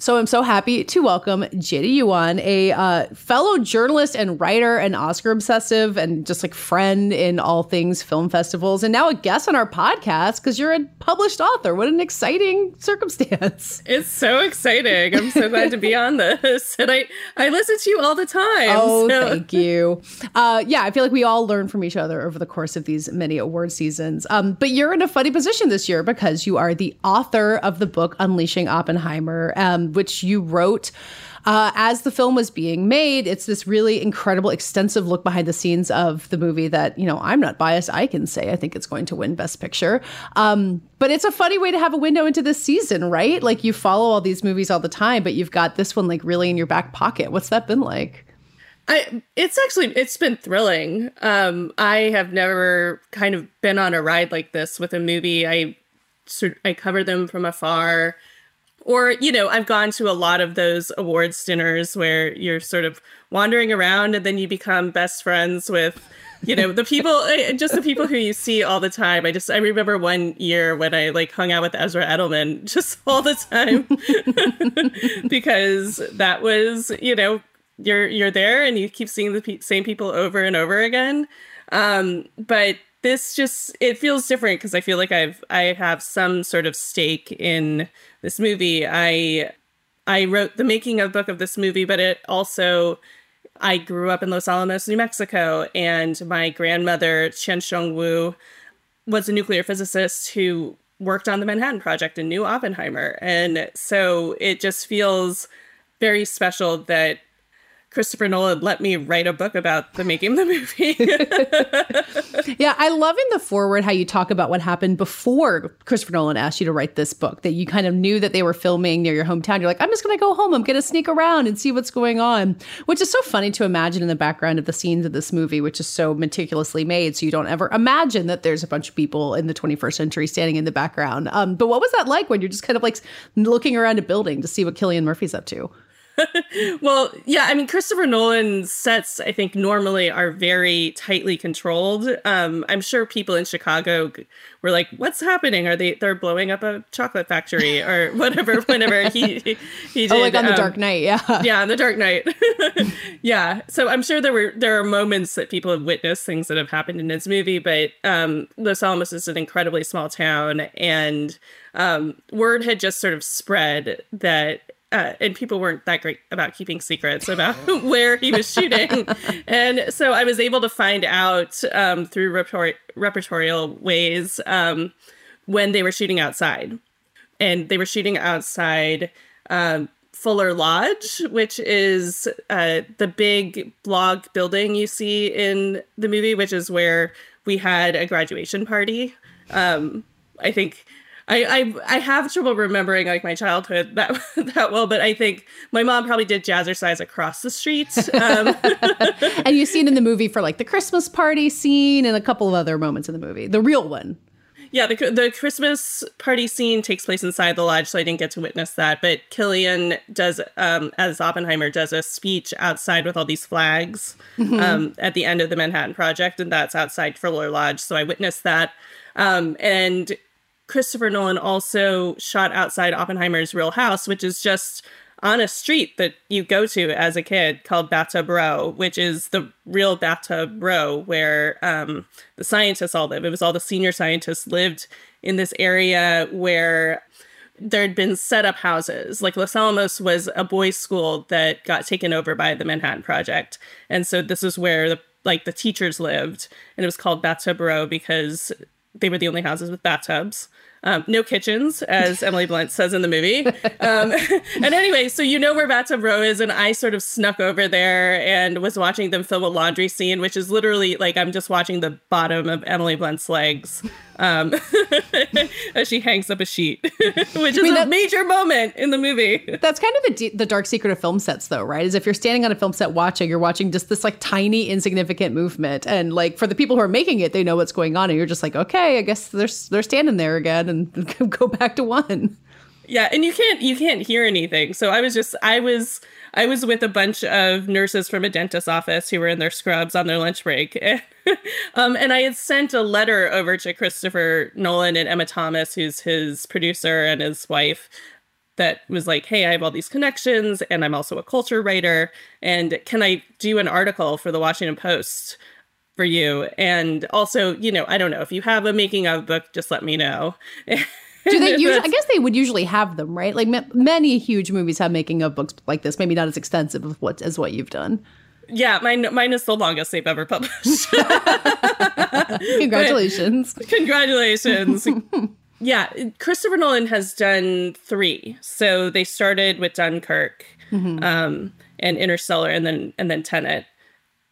So I'm so happy to welcome Jada Yuan, a uh, fellow journalist and writer and Oscar obsessive and just like friend in all things film festivals, and now a guest on our podcast because you're a published author. What an exciting circumstance! It's so exciting. I'm so glad to be on this, and I I listen to you all the time. Oh, so. thank you. Uh, yeah, I feel like we all learn from each other over the course of these many award seasons. Um, but you're in a funny position this year because you are the author of the book Unleashing Oppenheimer. Um, which you wrote. Uh, as the film was being made, it's this really incredible, extensive look behind the scenes of the movie that, you know, I'm not biased. I can say I think it's going to win Best Picture. Um, but it's a funny way to have a window into this season, right? Like you follow all these movies all the time, but you've got this one like really in your back pocket. What's that been like? I, it's actually it's been thrilling. Um, I have never kind of been on a ride like this with a movie. I I cover them from afar or you know i've gone to a lot of those awards dinners where you're sort of wandering around and then you become best friends with you know the people eh, just the people who you see all the time. I just i remember one year when i like hung out with ezra edelman just all the time because that was you know you're you're there and you keep seeing the pe- same people over and over again. Um, but this just it feels different because i feel like i've i have some sort of stake in this movie. I I wrote the making of book of this movie, but it also I grew up in Los Alamos, New Mexico, and my grandmother Chien-Shiung Wu was a nuclear physicist who worked on the Manhattan Project and knew Oppenheimer, and so it just feels very special that Christopher Nolan let me write a book about the making of the movie. yeah, I love in the forward how you talk about what happened before Christopher Nolan asked you to write this book, that you kind of knew that they were filming near your hometown. You're like, I'm just going to go home. I'm going to sneak around and see what's going on, which is so funny to imagine in the background of the scenes of this movie, which is so meticulously made. So you don't ever imagine that there's a bunch of people in the 21st century standing in the background. Um, but what was that like when you're just kind of like looking around a building to see what Cillian Murphy's up to? well, yeah, I mean, Christopher Nolan's sets, I think, normally are very tightly controlled. Um, I'm sure people in Chicago were like, "What's happening? Are they they're blowing up a chocolate factory or whatever?" Whenever he he, he did, oh, like on the um, Dark Knight, yeah, yeah, on the Dark Knight, yeah. So I'm sure there were there are moments that people have witnessed things that have happened in his movie, but um, Los Alamos is an incredibly small town, and um, word had just sort of spread that uh, and people weren't that great about keeping secrets about where he was shooting. and so I was able to find out um, through repertori- repertorial ways um, when they were shooting outside. And they were shooting outside um, Fuller Lodge, which is uh, the big blog building you see in the movie, which is where we had a graduation party. Um, I think I, I I have trouble remembering like my childhood that that well, but I think my mom probably did jazzercise across the street. Um. and you see it in the movie for like the Christmas party scene and a couple of other moments in the movie. The real one. Yeah, the the Christmas party scene takes place inside the lodge, so I didn't get to witness that. But Cillian does, um, as Oppenheimer does, a speech outside with all these flags mm-hmm. um, at the end of the Manhattan Project, and that's outside Fuller Lodge. So I witnessed that. Um, and Christopher Nolan also shot outside Oppenheimer's real house, which is just on a street that you go to as a kid called Bathtub Row, which is the real Bathtub Row where um, the scientists all live. It was all the senior scientists lived in this area where there had been set up houses. Like Los Alamos was a boys' school that got taken over by the Manhattan Project. And so this is where the like the teachers lived. And it was called Bathtub Row because they were the only houses with bathtubs. Um, no kitchens, as Emily Blunt says in the movie. Um, and anyway, so you know where Bathtub Row is, and I sort of snuck over there and was watching them film a laundry scene, which is literally like I'm just watching the bottom of Emily Blunt's legs um, as she hangs up a sheet, which is I mean, a major moment in the movie. That's kind of the, the dark secret of film sets, though, right? Is if you're standing on a film set watching, you're watching just this like tiny, insignificant movement, and like for the people who are making it, they know what's going on, and you're just like, okay, I guess they're they're standing there again, and go back to one. Yeah, and you can't you can't hear anything. So I was just I was I was with a bunch of nurses from a dentist's office who were in their scrubs on their lunch break. um, and I had sent a letter over to Christopher Nolan and Emma Thomas, who's his producer and his wife, that was like, hey, I have all these connections and I'm also a culture writer. And can I do an article for the Washington Post? For you. And also, you know, I don't know if you have a making of book, just let me know. Do they usually? I guess they would usually have them, right? Like m- many huge movies have making of books like this. Maybe not as extensive as what as what you've done. Yeah, mine mine is the longest they've ever published. Congratulations! But, congratulations! yeah, Christopher Nolan has done three. So they started with Dunkirk, mm-hmm. um, and Interstellar, and then and then Tenet.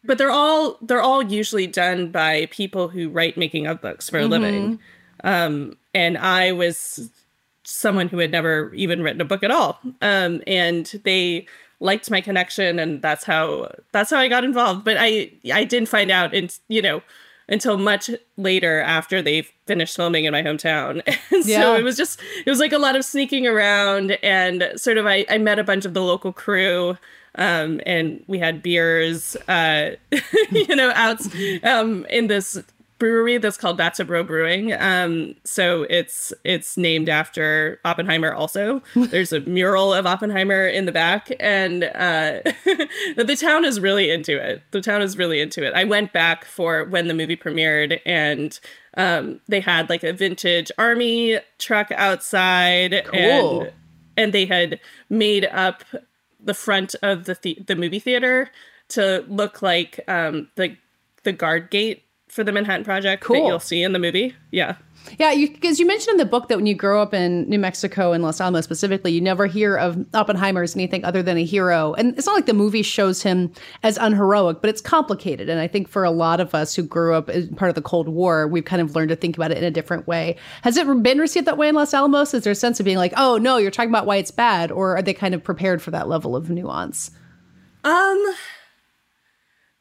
But they're all they're all usually done by people who write making of books for a mm-hmm. living. Um, and I was someone who had never even written a book at all. Um, and they liked my connection, and that's how that's how I got involved. But I I didn't find out, in, you know, until much later after they finished filming in my hometown. And yeah. so it was just it was like a lot of sneaking around, and sort of I I met a bunch of the local crew. Um, and we had beers, uh, you know, out um, in this brewery that's called Bathtub Row Brewing. Um, so it's it's named after Oppenheimer. Also, there's a mural of Oppenheimer in the back, and uh, the town is really into it. The town is really into it. I went back for when the movie premiered, and um, they had like a vintage army truck outside, cool. and and they had made up the front of the the, the movie theater to look like um, the the guard gate for the Manhattan Project cool. that you'll see in the movie. Yeah. Yeah, because you, you, mentioned in the book that when you grow up in New Mexico and Los Alamos specifically, you never hear of Oppenheimer as anything other than a hero. And it's not like the movie shows him as unheroic, but it's complicated. And I think for a lot of us who grew up as part of the Cold War, we've kind of learned to think about it in a different way. Has it been received that way in Los Alamos? Is there a sense of being like, oh, no, you're talking about why it's bad? Or are they kind of prepared for that level of nuance? Um,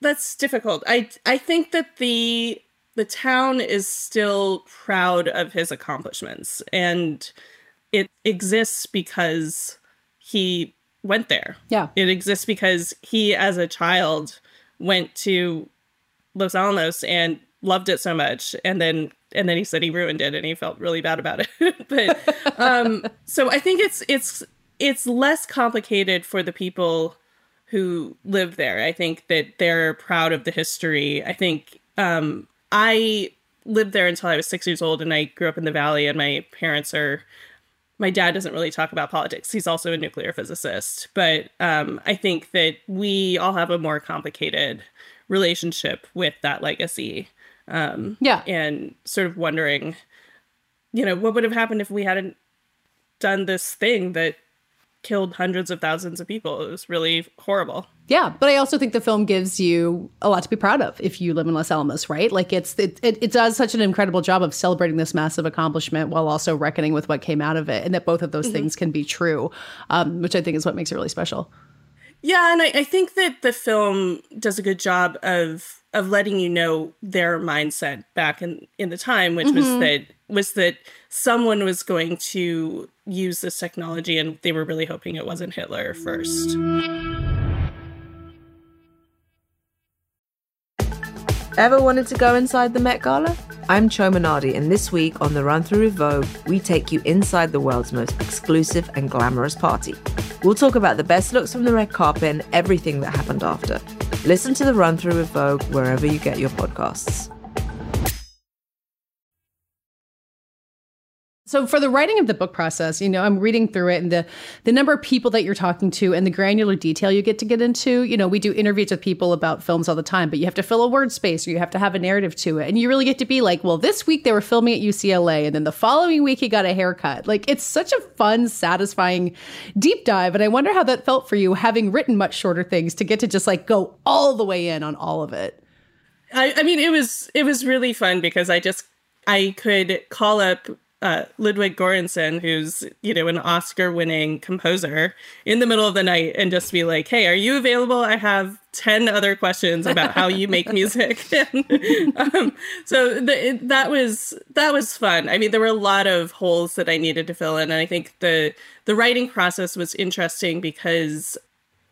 that's difficult. I I think that the the town is still proud of his accomplishments and it exists because he went there. Yeah. It exists because he as a child went to Los Alamos and loved it so much and then and then he said he ruined it and he felt really bad about it. but um so I think it's it's it's less complicated for the people who live there. I think that they're proud of the history. I think um, I lived there until I was six years old, and I grew up in the valley. And my parents are. My dad doesn't really talk about politics. He's also a nuclear physicist, but um, I think that we all have a more complicated relationship with that legacy. Um, yeah, and sort of wondering, you know, what would have happened if we hadn't done this thing that killed hundreds of thousands of people. It was really horrible. Yeah, but I also think the film gives you a lot to be proud of if you live in Los Alamos, right? Like it's it, it, it does such an incredible job of celebrating this massive accomplishment while also reckoning with what came out of it, and that both of those mm-hmm. things can be true, um, which I think is what makes it really special. Yeah, and I, I think that the film does a good job of of letting you know their mindset back in in the time, which mm-hmm. was that was that someone was going to use this technology, and they were really hoping it wasn't Hitler first. Ever wanted to go inside the Met Gala? I'm Chioma Nnadi, and this week on The Run Through with Vogue, we take you inside the world's most exclusive and glamorous party. We'll talk about the best looks from the red carpet and everything that happened after. Listen to The Run Through with Vogue wherever you get your podcasts. So for the writing of the book process, you know, I'm reading through it and the the number of people that you're talking to and the granular detail you get to get into, you know, we do interviews with people about films all the time, but you have to fill a word space or you have to have a narrative to it. And you really get to be like, well, this week they were filming at UCLA and then the following week he got a haircut. Like it's such a fun, satisfying deep dive. And I wonder how that felt for you having written much shorter things to get to just like go all the way in on all of it. I, I mean, it was it was really fun because I just I could call up uh, Ludwig Göransson, who's you know an Oscar-winning composer, in the middle of the night and just be like, "Hey, are you available? I have ten other questions about how you make music." um, so the, it, that was that was fun. I mean, there were a lot of holes that I needed to fill in, and I think the the writing process was interesting because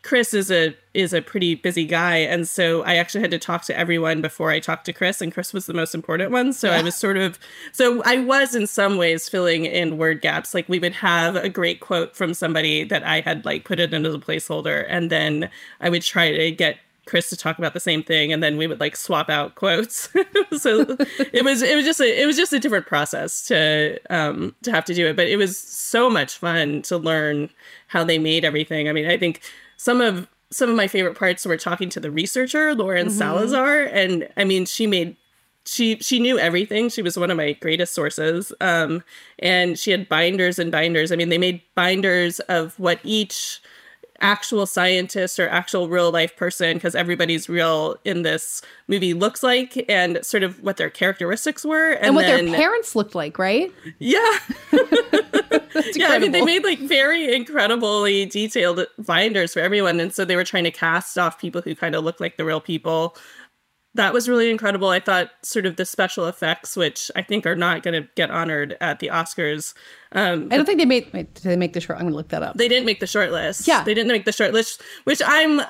Chris is a is a pretty busy guy, and so I actually had to talk to everyone before I talked to Chris, and Chris was the most important one. So yeah. I was sort of so I was in some ways filling in word gaps. Like we would have a great quote from somebody that I had like put it into the placeholder, and then I would try to get Chris to talk about the same thing, and then we would like swap out quotes. so it was it was just a it was just a different process to um to have to do it, but it was so much fun to learn how they made everything. I mean, I think some of some of my favorite parts were talking to the researcher Lauren mm-hmm. Salazar, and I mean, she made she she knew everything. She was one of my greatest sources. Um, and she had binders and binders. I mean, they made binders of what each actual scientist or actual real life person because everybody's real in this movie looks like and sort of what their characteristics were and, and what then, their parents looked like right yeah yeah i mean they made like very incredibly detailed binders for everyone and so they were trying to cast off people who kind of look like the real people that was really incredible. I thought sort of the special effects, which I think are not going to get honored at the Oscars. Um, I don't think they made. Wait, did they make the short? I'm going to look that up. They didn't make the short list. Yeah, they didn't make the short list. Which I'm.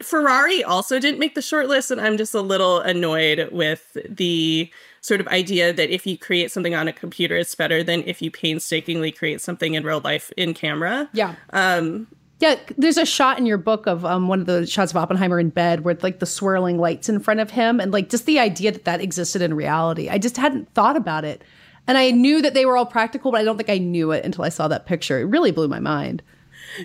Ferrari also didn't make the short list, and I'm just a little annoyed with the sort of idea that if you create something on a computer, it's better than if you painstakingly create something in real life in camera. Yeah. Um, yeah, there's a shot in your book of um, one of the shots of Oppenheimer in bed where like the swirling lights in front of him, and like just the idea that that existed in reality. I just hadn't thought about it, and I knew that they were all practical, but I don't think I knew it until I saw that picture. It really blew my mind.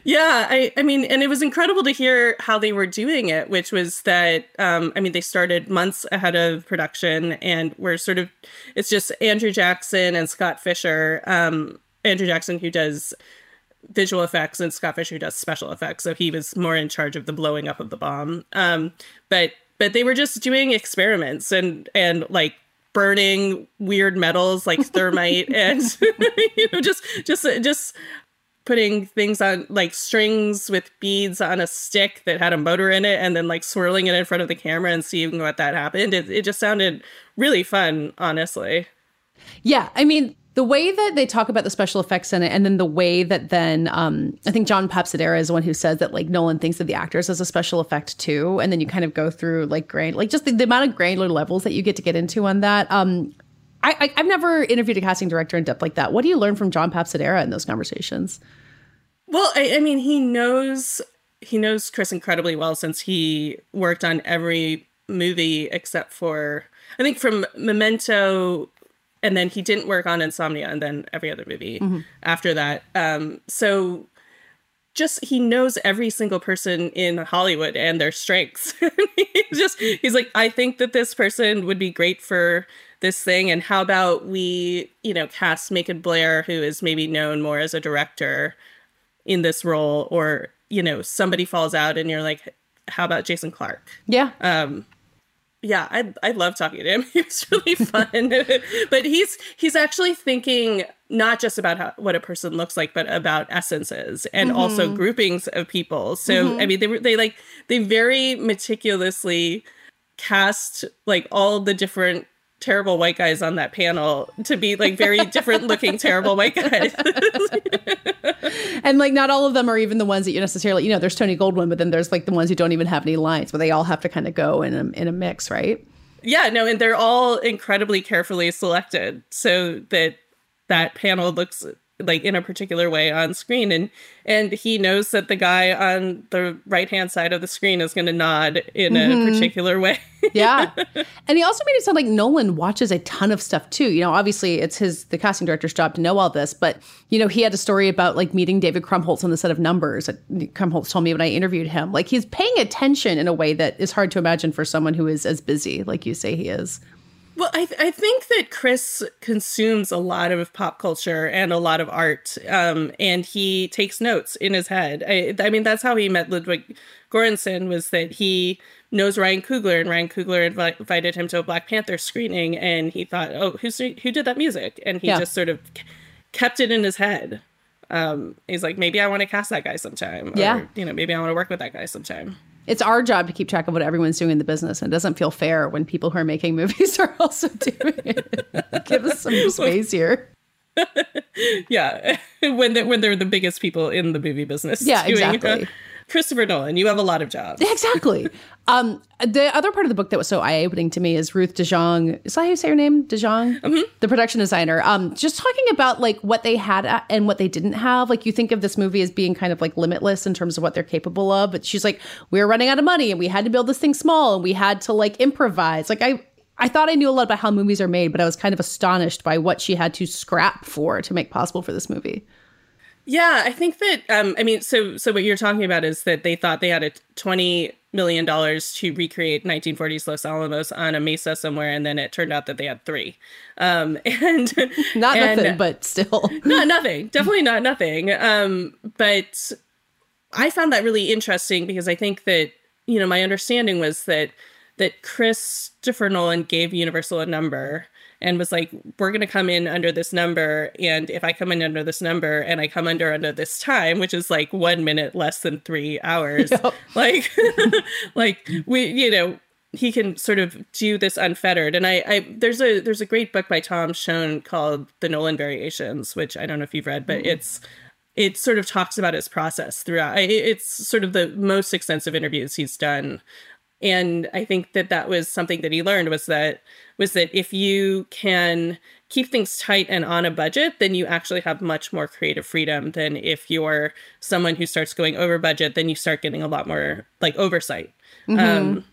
Yeah, I, I mean, and it was incredible to hear how they were doing it, which was that, um, I mean, they started months ahead of production and were sort of, it's just Andrew Jackson and Scott Fisher. Um, Andrew Jackson, who does visual effects and Scott Fisher who does special effects. So he was more in charge of the blowing up of the bomb. Um, but but they were just doing experiments and and like burning weird metals like thermite and you know just just just putting things on like strings with beads on a stick that had a motor in it and then like swirling it in front of the camera and seeing what that happened. It, it just sounded really fun honestly. Yeah i mean the way that they talk about the special effects in it, and then the way that then um, I think John Papsidera is the one who says that like Nolan thinks of the actors as a special effect too, and then you kind of go through like grain, like just the, the amount of granular levels that you get to get into on that. Um, I, I, have never interviewed a casting director in depth like that. What do you learn from John Papsidera in those conversations? Well, I, I mean, he knows he knows Chris incredibly well since he worked on every movie except for I think from Memento and then he didn't work on Insomnia and then every other movie mm-hmm. after that. Um, so just he knows every single person in Hollywood and their strengths. he's just he's like, I think that this person would be great for this thing, and how about we, you know, cast Macon Blair, who is maybe known more as a director in this role, or you know, somebody falls out, and you're like, how about Jason Clarke Yeah. Um, yeah, I I love talking to him. He was really fun. but he's he's actually thinking not just about how, what a person looks like, but about essences and mm-hmm. also groupings of people. So mm-hmm. I mean, they were they like they very meticulously cast like all the different terrible white guys on that panel to be like very different looking terrible white guys. and like not all of them are even the ones that you necessarily, you know, there's Tony Goldwyn, but then there's like the ones who don't even have any lines, but they all have to kind of go in a, in a mix, right? Yeah, no, and they're all incredibly carefully selected so that that panel looks like in a particular way on screen and and he knows that the guy on the right hand side of the screen is going to nod in Mhm. a particular way yeah. And he also made it sound like Nolan watches a ton of stuff too. You know, obviously it's his the casting director's job to know all this, but you know, he had a story about like meeting David Krumholtz on the set of Numbers. that Krumholtz told me when I interviewed him. Like he's paying attention in a way that is hard to imagine for someone who is as busy, like you say he is. Well, I, th- I think that Chris consumes a lot of pop culture and a lot of art, um, and he takes notes in his head. I, I mean, that's how he met Ludwig Göransson. Was that he knows Ryan Coogler, and Ryan Coogler invi- invited him to a Black Panther screening, and he thought, "Oh, who's who did that music?" And he Yeah. just sort of kept it in his head. Um, he's like, maybe I want to cast that guy sometime. Yeah. Or, you know, maybe I want to work with that guy sometime. It's our job to keep track of what everyone's doing in the business, and it doesn't feel fair when people who are making movies are also doing it. Give us some space here. yeah when they're, when they're the biggest people in the movie business Yeah, uh, exactly. Christopher nolan you have a lot of jobs Exactly. um, the other part of the book that was so eye opening to me is Ruth DeJong. Is that how you say her name? DeJong, the production designer. Um, just talking about like what they had and what they didn't have. Like you think of this movie as being kind of like limitless in terms of what they're capable of, but she's like, we were running out of money and we had to build this thing small and we had to like improvise. Like I. I thought I knew a lot about how movies are made, but I was kind of astonished by what she had to scrap for to make possible for this movie. Yeah i think that um i mean so so what you're talking about is that they thought they had a 20 million dollars to recreate 1940s los alamos on a mesa somewhere and then it turned out that they had three. Um and Not and- nothing, but still. not nothing. Definitely not nothing. Um but i found that really interesting because i think that you know my understanding was that that christopher nolan gave universal a number and was like we're going to come in under this number and if i come in under this number and i come under under this time which is like one minute less than three hours like like we you know he can sort of do this unfettered and I, I there's a there's a great book by tom Shone called the nolan variations which i don't know if you've read but mm-hmm. it's it sort of talks about his process throughout. It's sort of the most extensive interviews he's done and i think that that was something that he learned was that was that if you can keep things tight and on a budget then you actually have much more creative freedom than if you're someone who starts going over budget then you start getting a lot more like oversight Mhm. um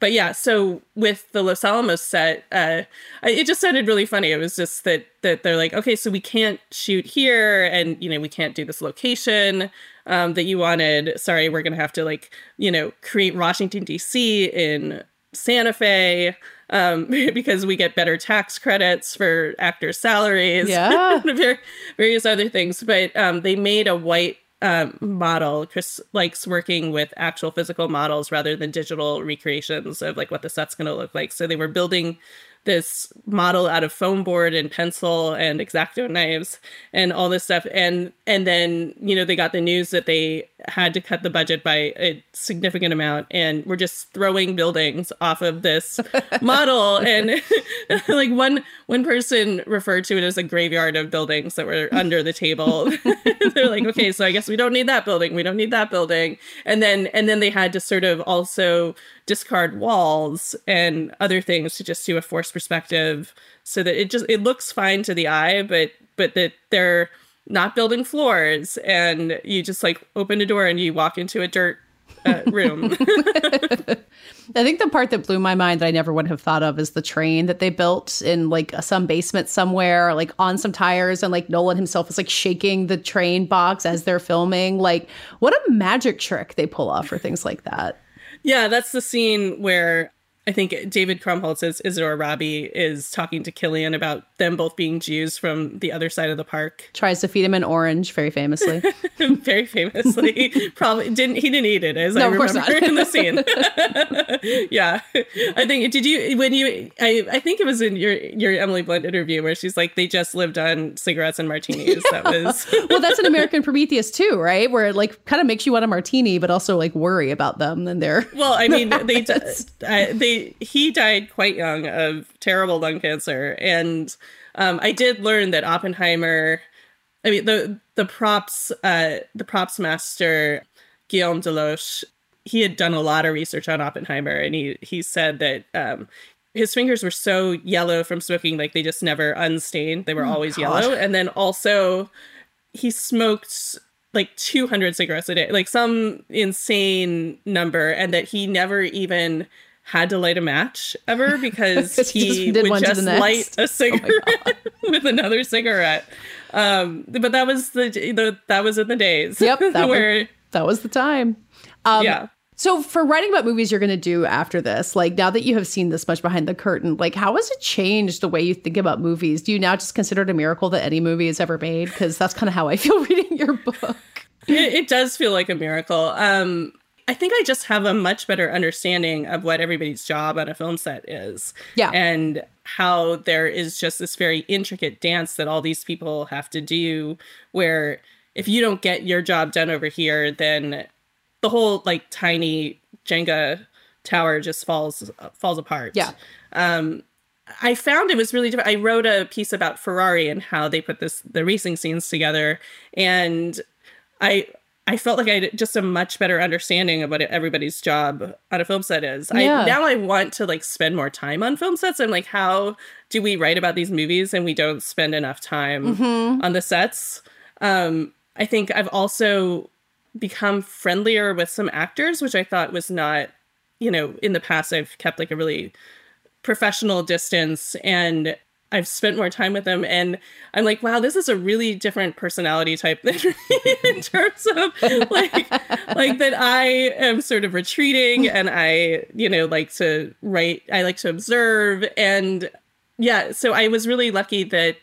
but yeah, so with the Los Alamos set, uh, it just sounded really funny. It was just that that they're like, okay, so we can't shoot here, and you know, we can't do this location um, that you wanted. Sorry, we're gonna have to like, you know, create Washington D.C. in Santa Fe um, because we get better tax credits for actors' salaries. Yeah. Var- various other things. But um, they made a white um, model. Chris likes working with actual physical models rather than digital recreations of like what the set's going to look like. So they were building this model out of foam board and pencil and exacto knives and all this stuff and and then you know they got the news that they had to cut the budget by a significant amount and we're just throwing buildings off of this model. And like one one person referred to it as a graveyard of buildings that were under the table. They're like okay so i guess we don't need that building. We don't need that building. And then and then they had to sort of also discard walls and other things to just do a forced perspective so that it just it looks fine to the eye but but that they're not building floors and you just like open a door and you walk into a dirt uh, room I think the part that blew my mind that I never would have thought of is the train that they built in like some basement somewhere, like on some tires, and like Nolan himself is like shaking the train box as they're filming. Like, what a magic trick they pull off for things like that. Yeah, that's the scene where I think David Krumholtz as Isidor Rabi is talking to Cillian about them both being Jews from the other side of the park. Tries to feed him an orange, very famously. Very famously, probably didn't he didn't eat it as I No, of course remember not. in the scene. yeah, I think did you when you I I think it was in your your Emily Blunt interview where she's like they just lived on cigarettes and martinis. That was well, that's an American Prometheus too, right? Where it like kind of makes you want a martini, but also like worry about them and they're Well, I mean, they just I, they he died quite young of terrible lung cancer, and um, I did learn that Oppenheimer. I mean, the the props uh, the props master Guillaume Deloche. He had done a lot of research on Oppenheimer, and he he said that. Um, his fingers were so yellow from smoking, like they just never unstained. They were Oh, always God. yellow. And then also, he smoked like 200 cigarettes a day, like some insane number, and that he never even had to light a match ever because he, just did would to just light a cigarette with another cigarette. Um, but that was the, the that was in the days. Yep, that where was, that was the time. Um, Yeah. So for writing about movies you're going to do after this, like now that you have seen this much behind the curtain, like how has it changed the way you think about movies? Do you now just consider it a miracle that any movie is ever made? Because that's kind of how I feel reading your book. it, it does feel like a miracle. Um, I think I just have a much better understanding of what everybody's job on a film set is. Yeah. And how there is just this very intricate dance that all these people have to do where if you don't get your job done over here, then the whole like tiny Jenga tower just falls falls apart. Yeah. Um I found it was really different. I wrote a piece about Ferrari and how they put this the racing scenes together and I I felt like I had just a much better understanding of what everybody's job on a film set is. Yeah. I now I want to like spend more time on film sets. I'm like, how do we write about these movies and we don't spend enough time Mhm. on the sets? Um, I think I've also become friendlier with some actors, which I thought was not, you know, in the past I've kept like a really professional distance and I've spent more time with them and I'm like, wow, this is a really different personality type than in terms of like like that I am sort of retreating and I, you know, like to write I like to observe. And yeah, so I was really lucky that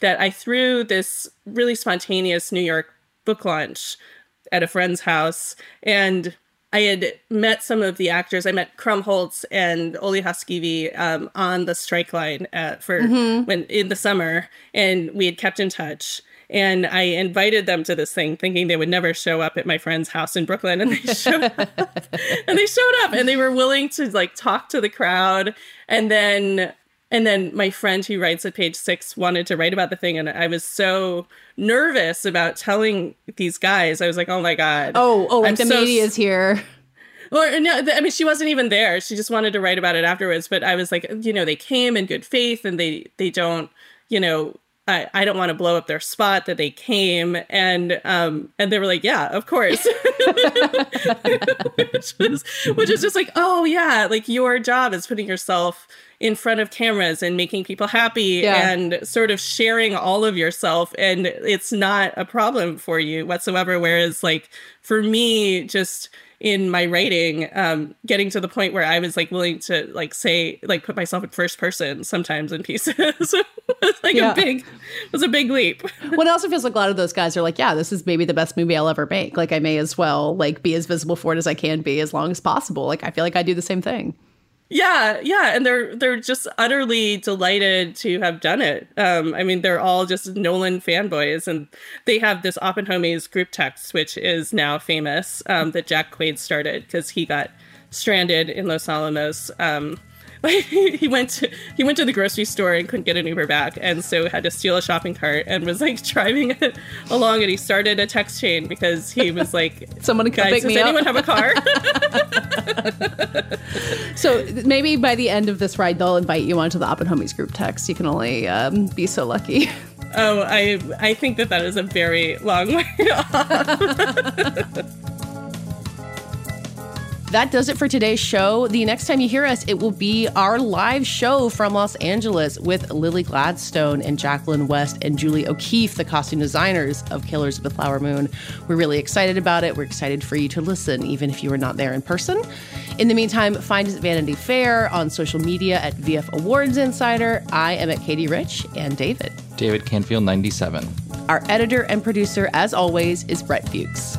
that I threw this really spontaneous New York book launch at a friend's house and I had met some of the actors. I met Krumholtz and Olli Haaskivi um, on the strike line uh, for Mhm. when in the summer, and we had kept in touch. And I invited them to this thing, thinking they would never show up at my friend's house in Brooklyn, and they showed up. and they showed up, and they were willing to like talk to the crowd. And then, and then my friend who writes at Page Six wanted to write about the thing, and I was so nervous about telling these guys. I was like, "Oh my god!" Oh, oh, like the so media is here. Or no, I mean, she wasn't even there. She just wanted to write about it afterwards. But I was like, you know, they came in good faith, and they they don't, you know, I I don't want to blow up their spot that they came, and um and they were like, yeah, of course, which was which is just like, oh yeah, like your job is putting yourself in front of cameras and making people happy Yeah. and sort of sharing all of yourself and it's not a problem for you whatsoever whereas like for me just in my writing um getting to the point where i was like willing to like say like put myself in first person sometimes in pieces was like Yeah. a big was a big leap What also feels like a lot of those guys are like, yeah, this is maybe the best movie I'll ever make. Like I may as well like be as visible for it as I can be as long as possible. Like I feel like I do the same thing. Yeah, yeah, and they're they're just utterly delighted to have done it. Um, I mean, they're all just Nolan fanboys, and they have this Oppenhomies group text, which is now famous, um, that Jack Quaid started because he got stranded in Los Alamos. Um, he went to he went to the grocery store and couldn't get an Uber back, and so had to steal a shopping cart and was like driving it along, and he started a text chain because he was like, "Someone come pick does me up." anyone have a car?" So maybe by the end of this ride, they'll invite you onto the Oppenhomies group text. You can only um, be so lucky. Oh, I I think that that is a very long way off. That does it for today's show. The next time you hear us, it will be our live show from Los Angeles with Lily Gladstone and Jacqueline West and Julie O'Keefe, the costume designers of Killers of the Flower Moon. We're really excited about it. We're excited for you to listen, even if you are not there in person. In the meantime, find us at Vanity Fair on social media at VF Awards Insider. I am at Katey Rich and David. David Canfield, 97. Our editor and producer, as always, is Brett Fuchs.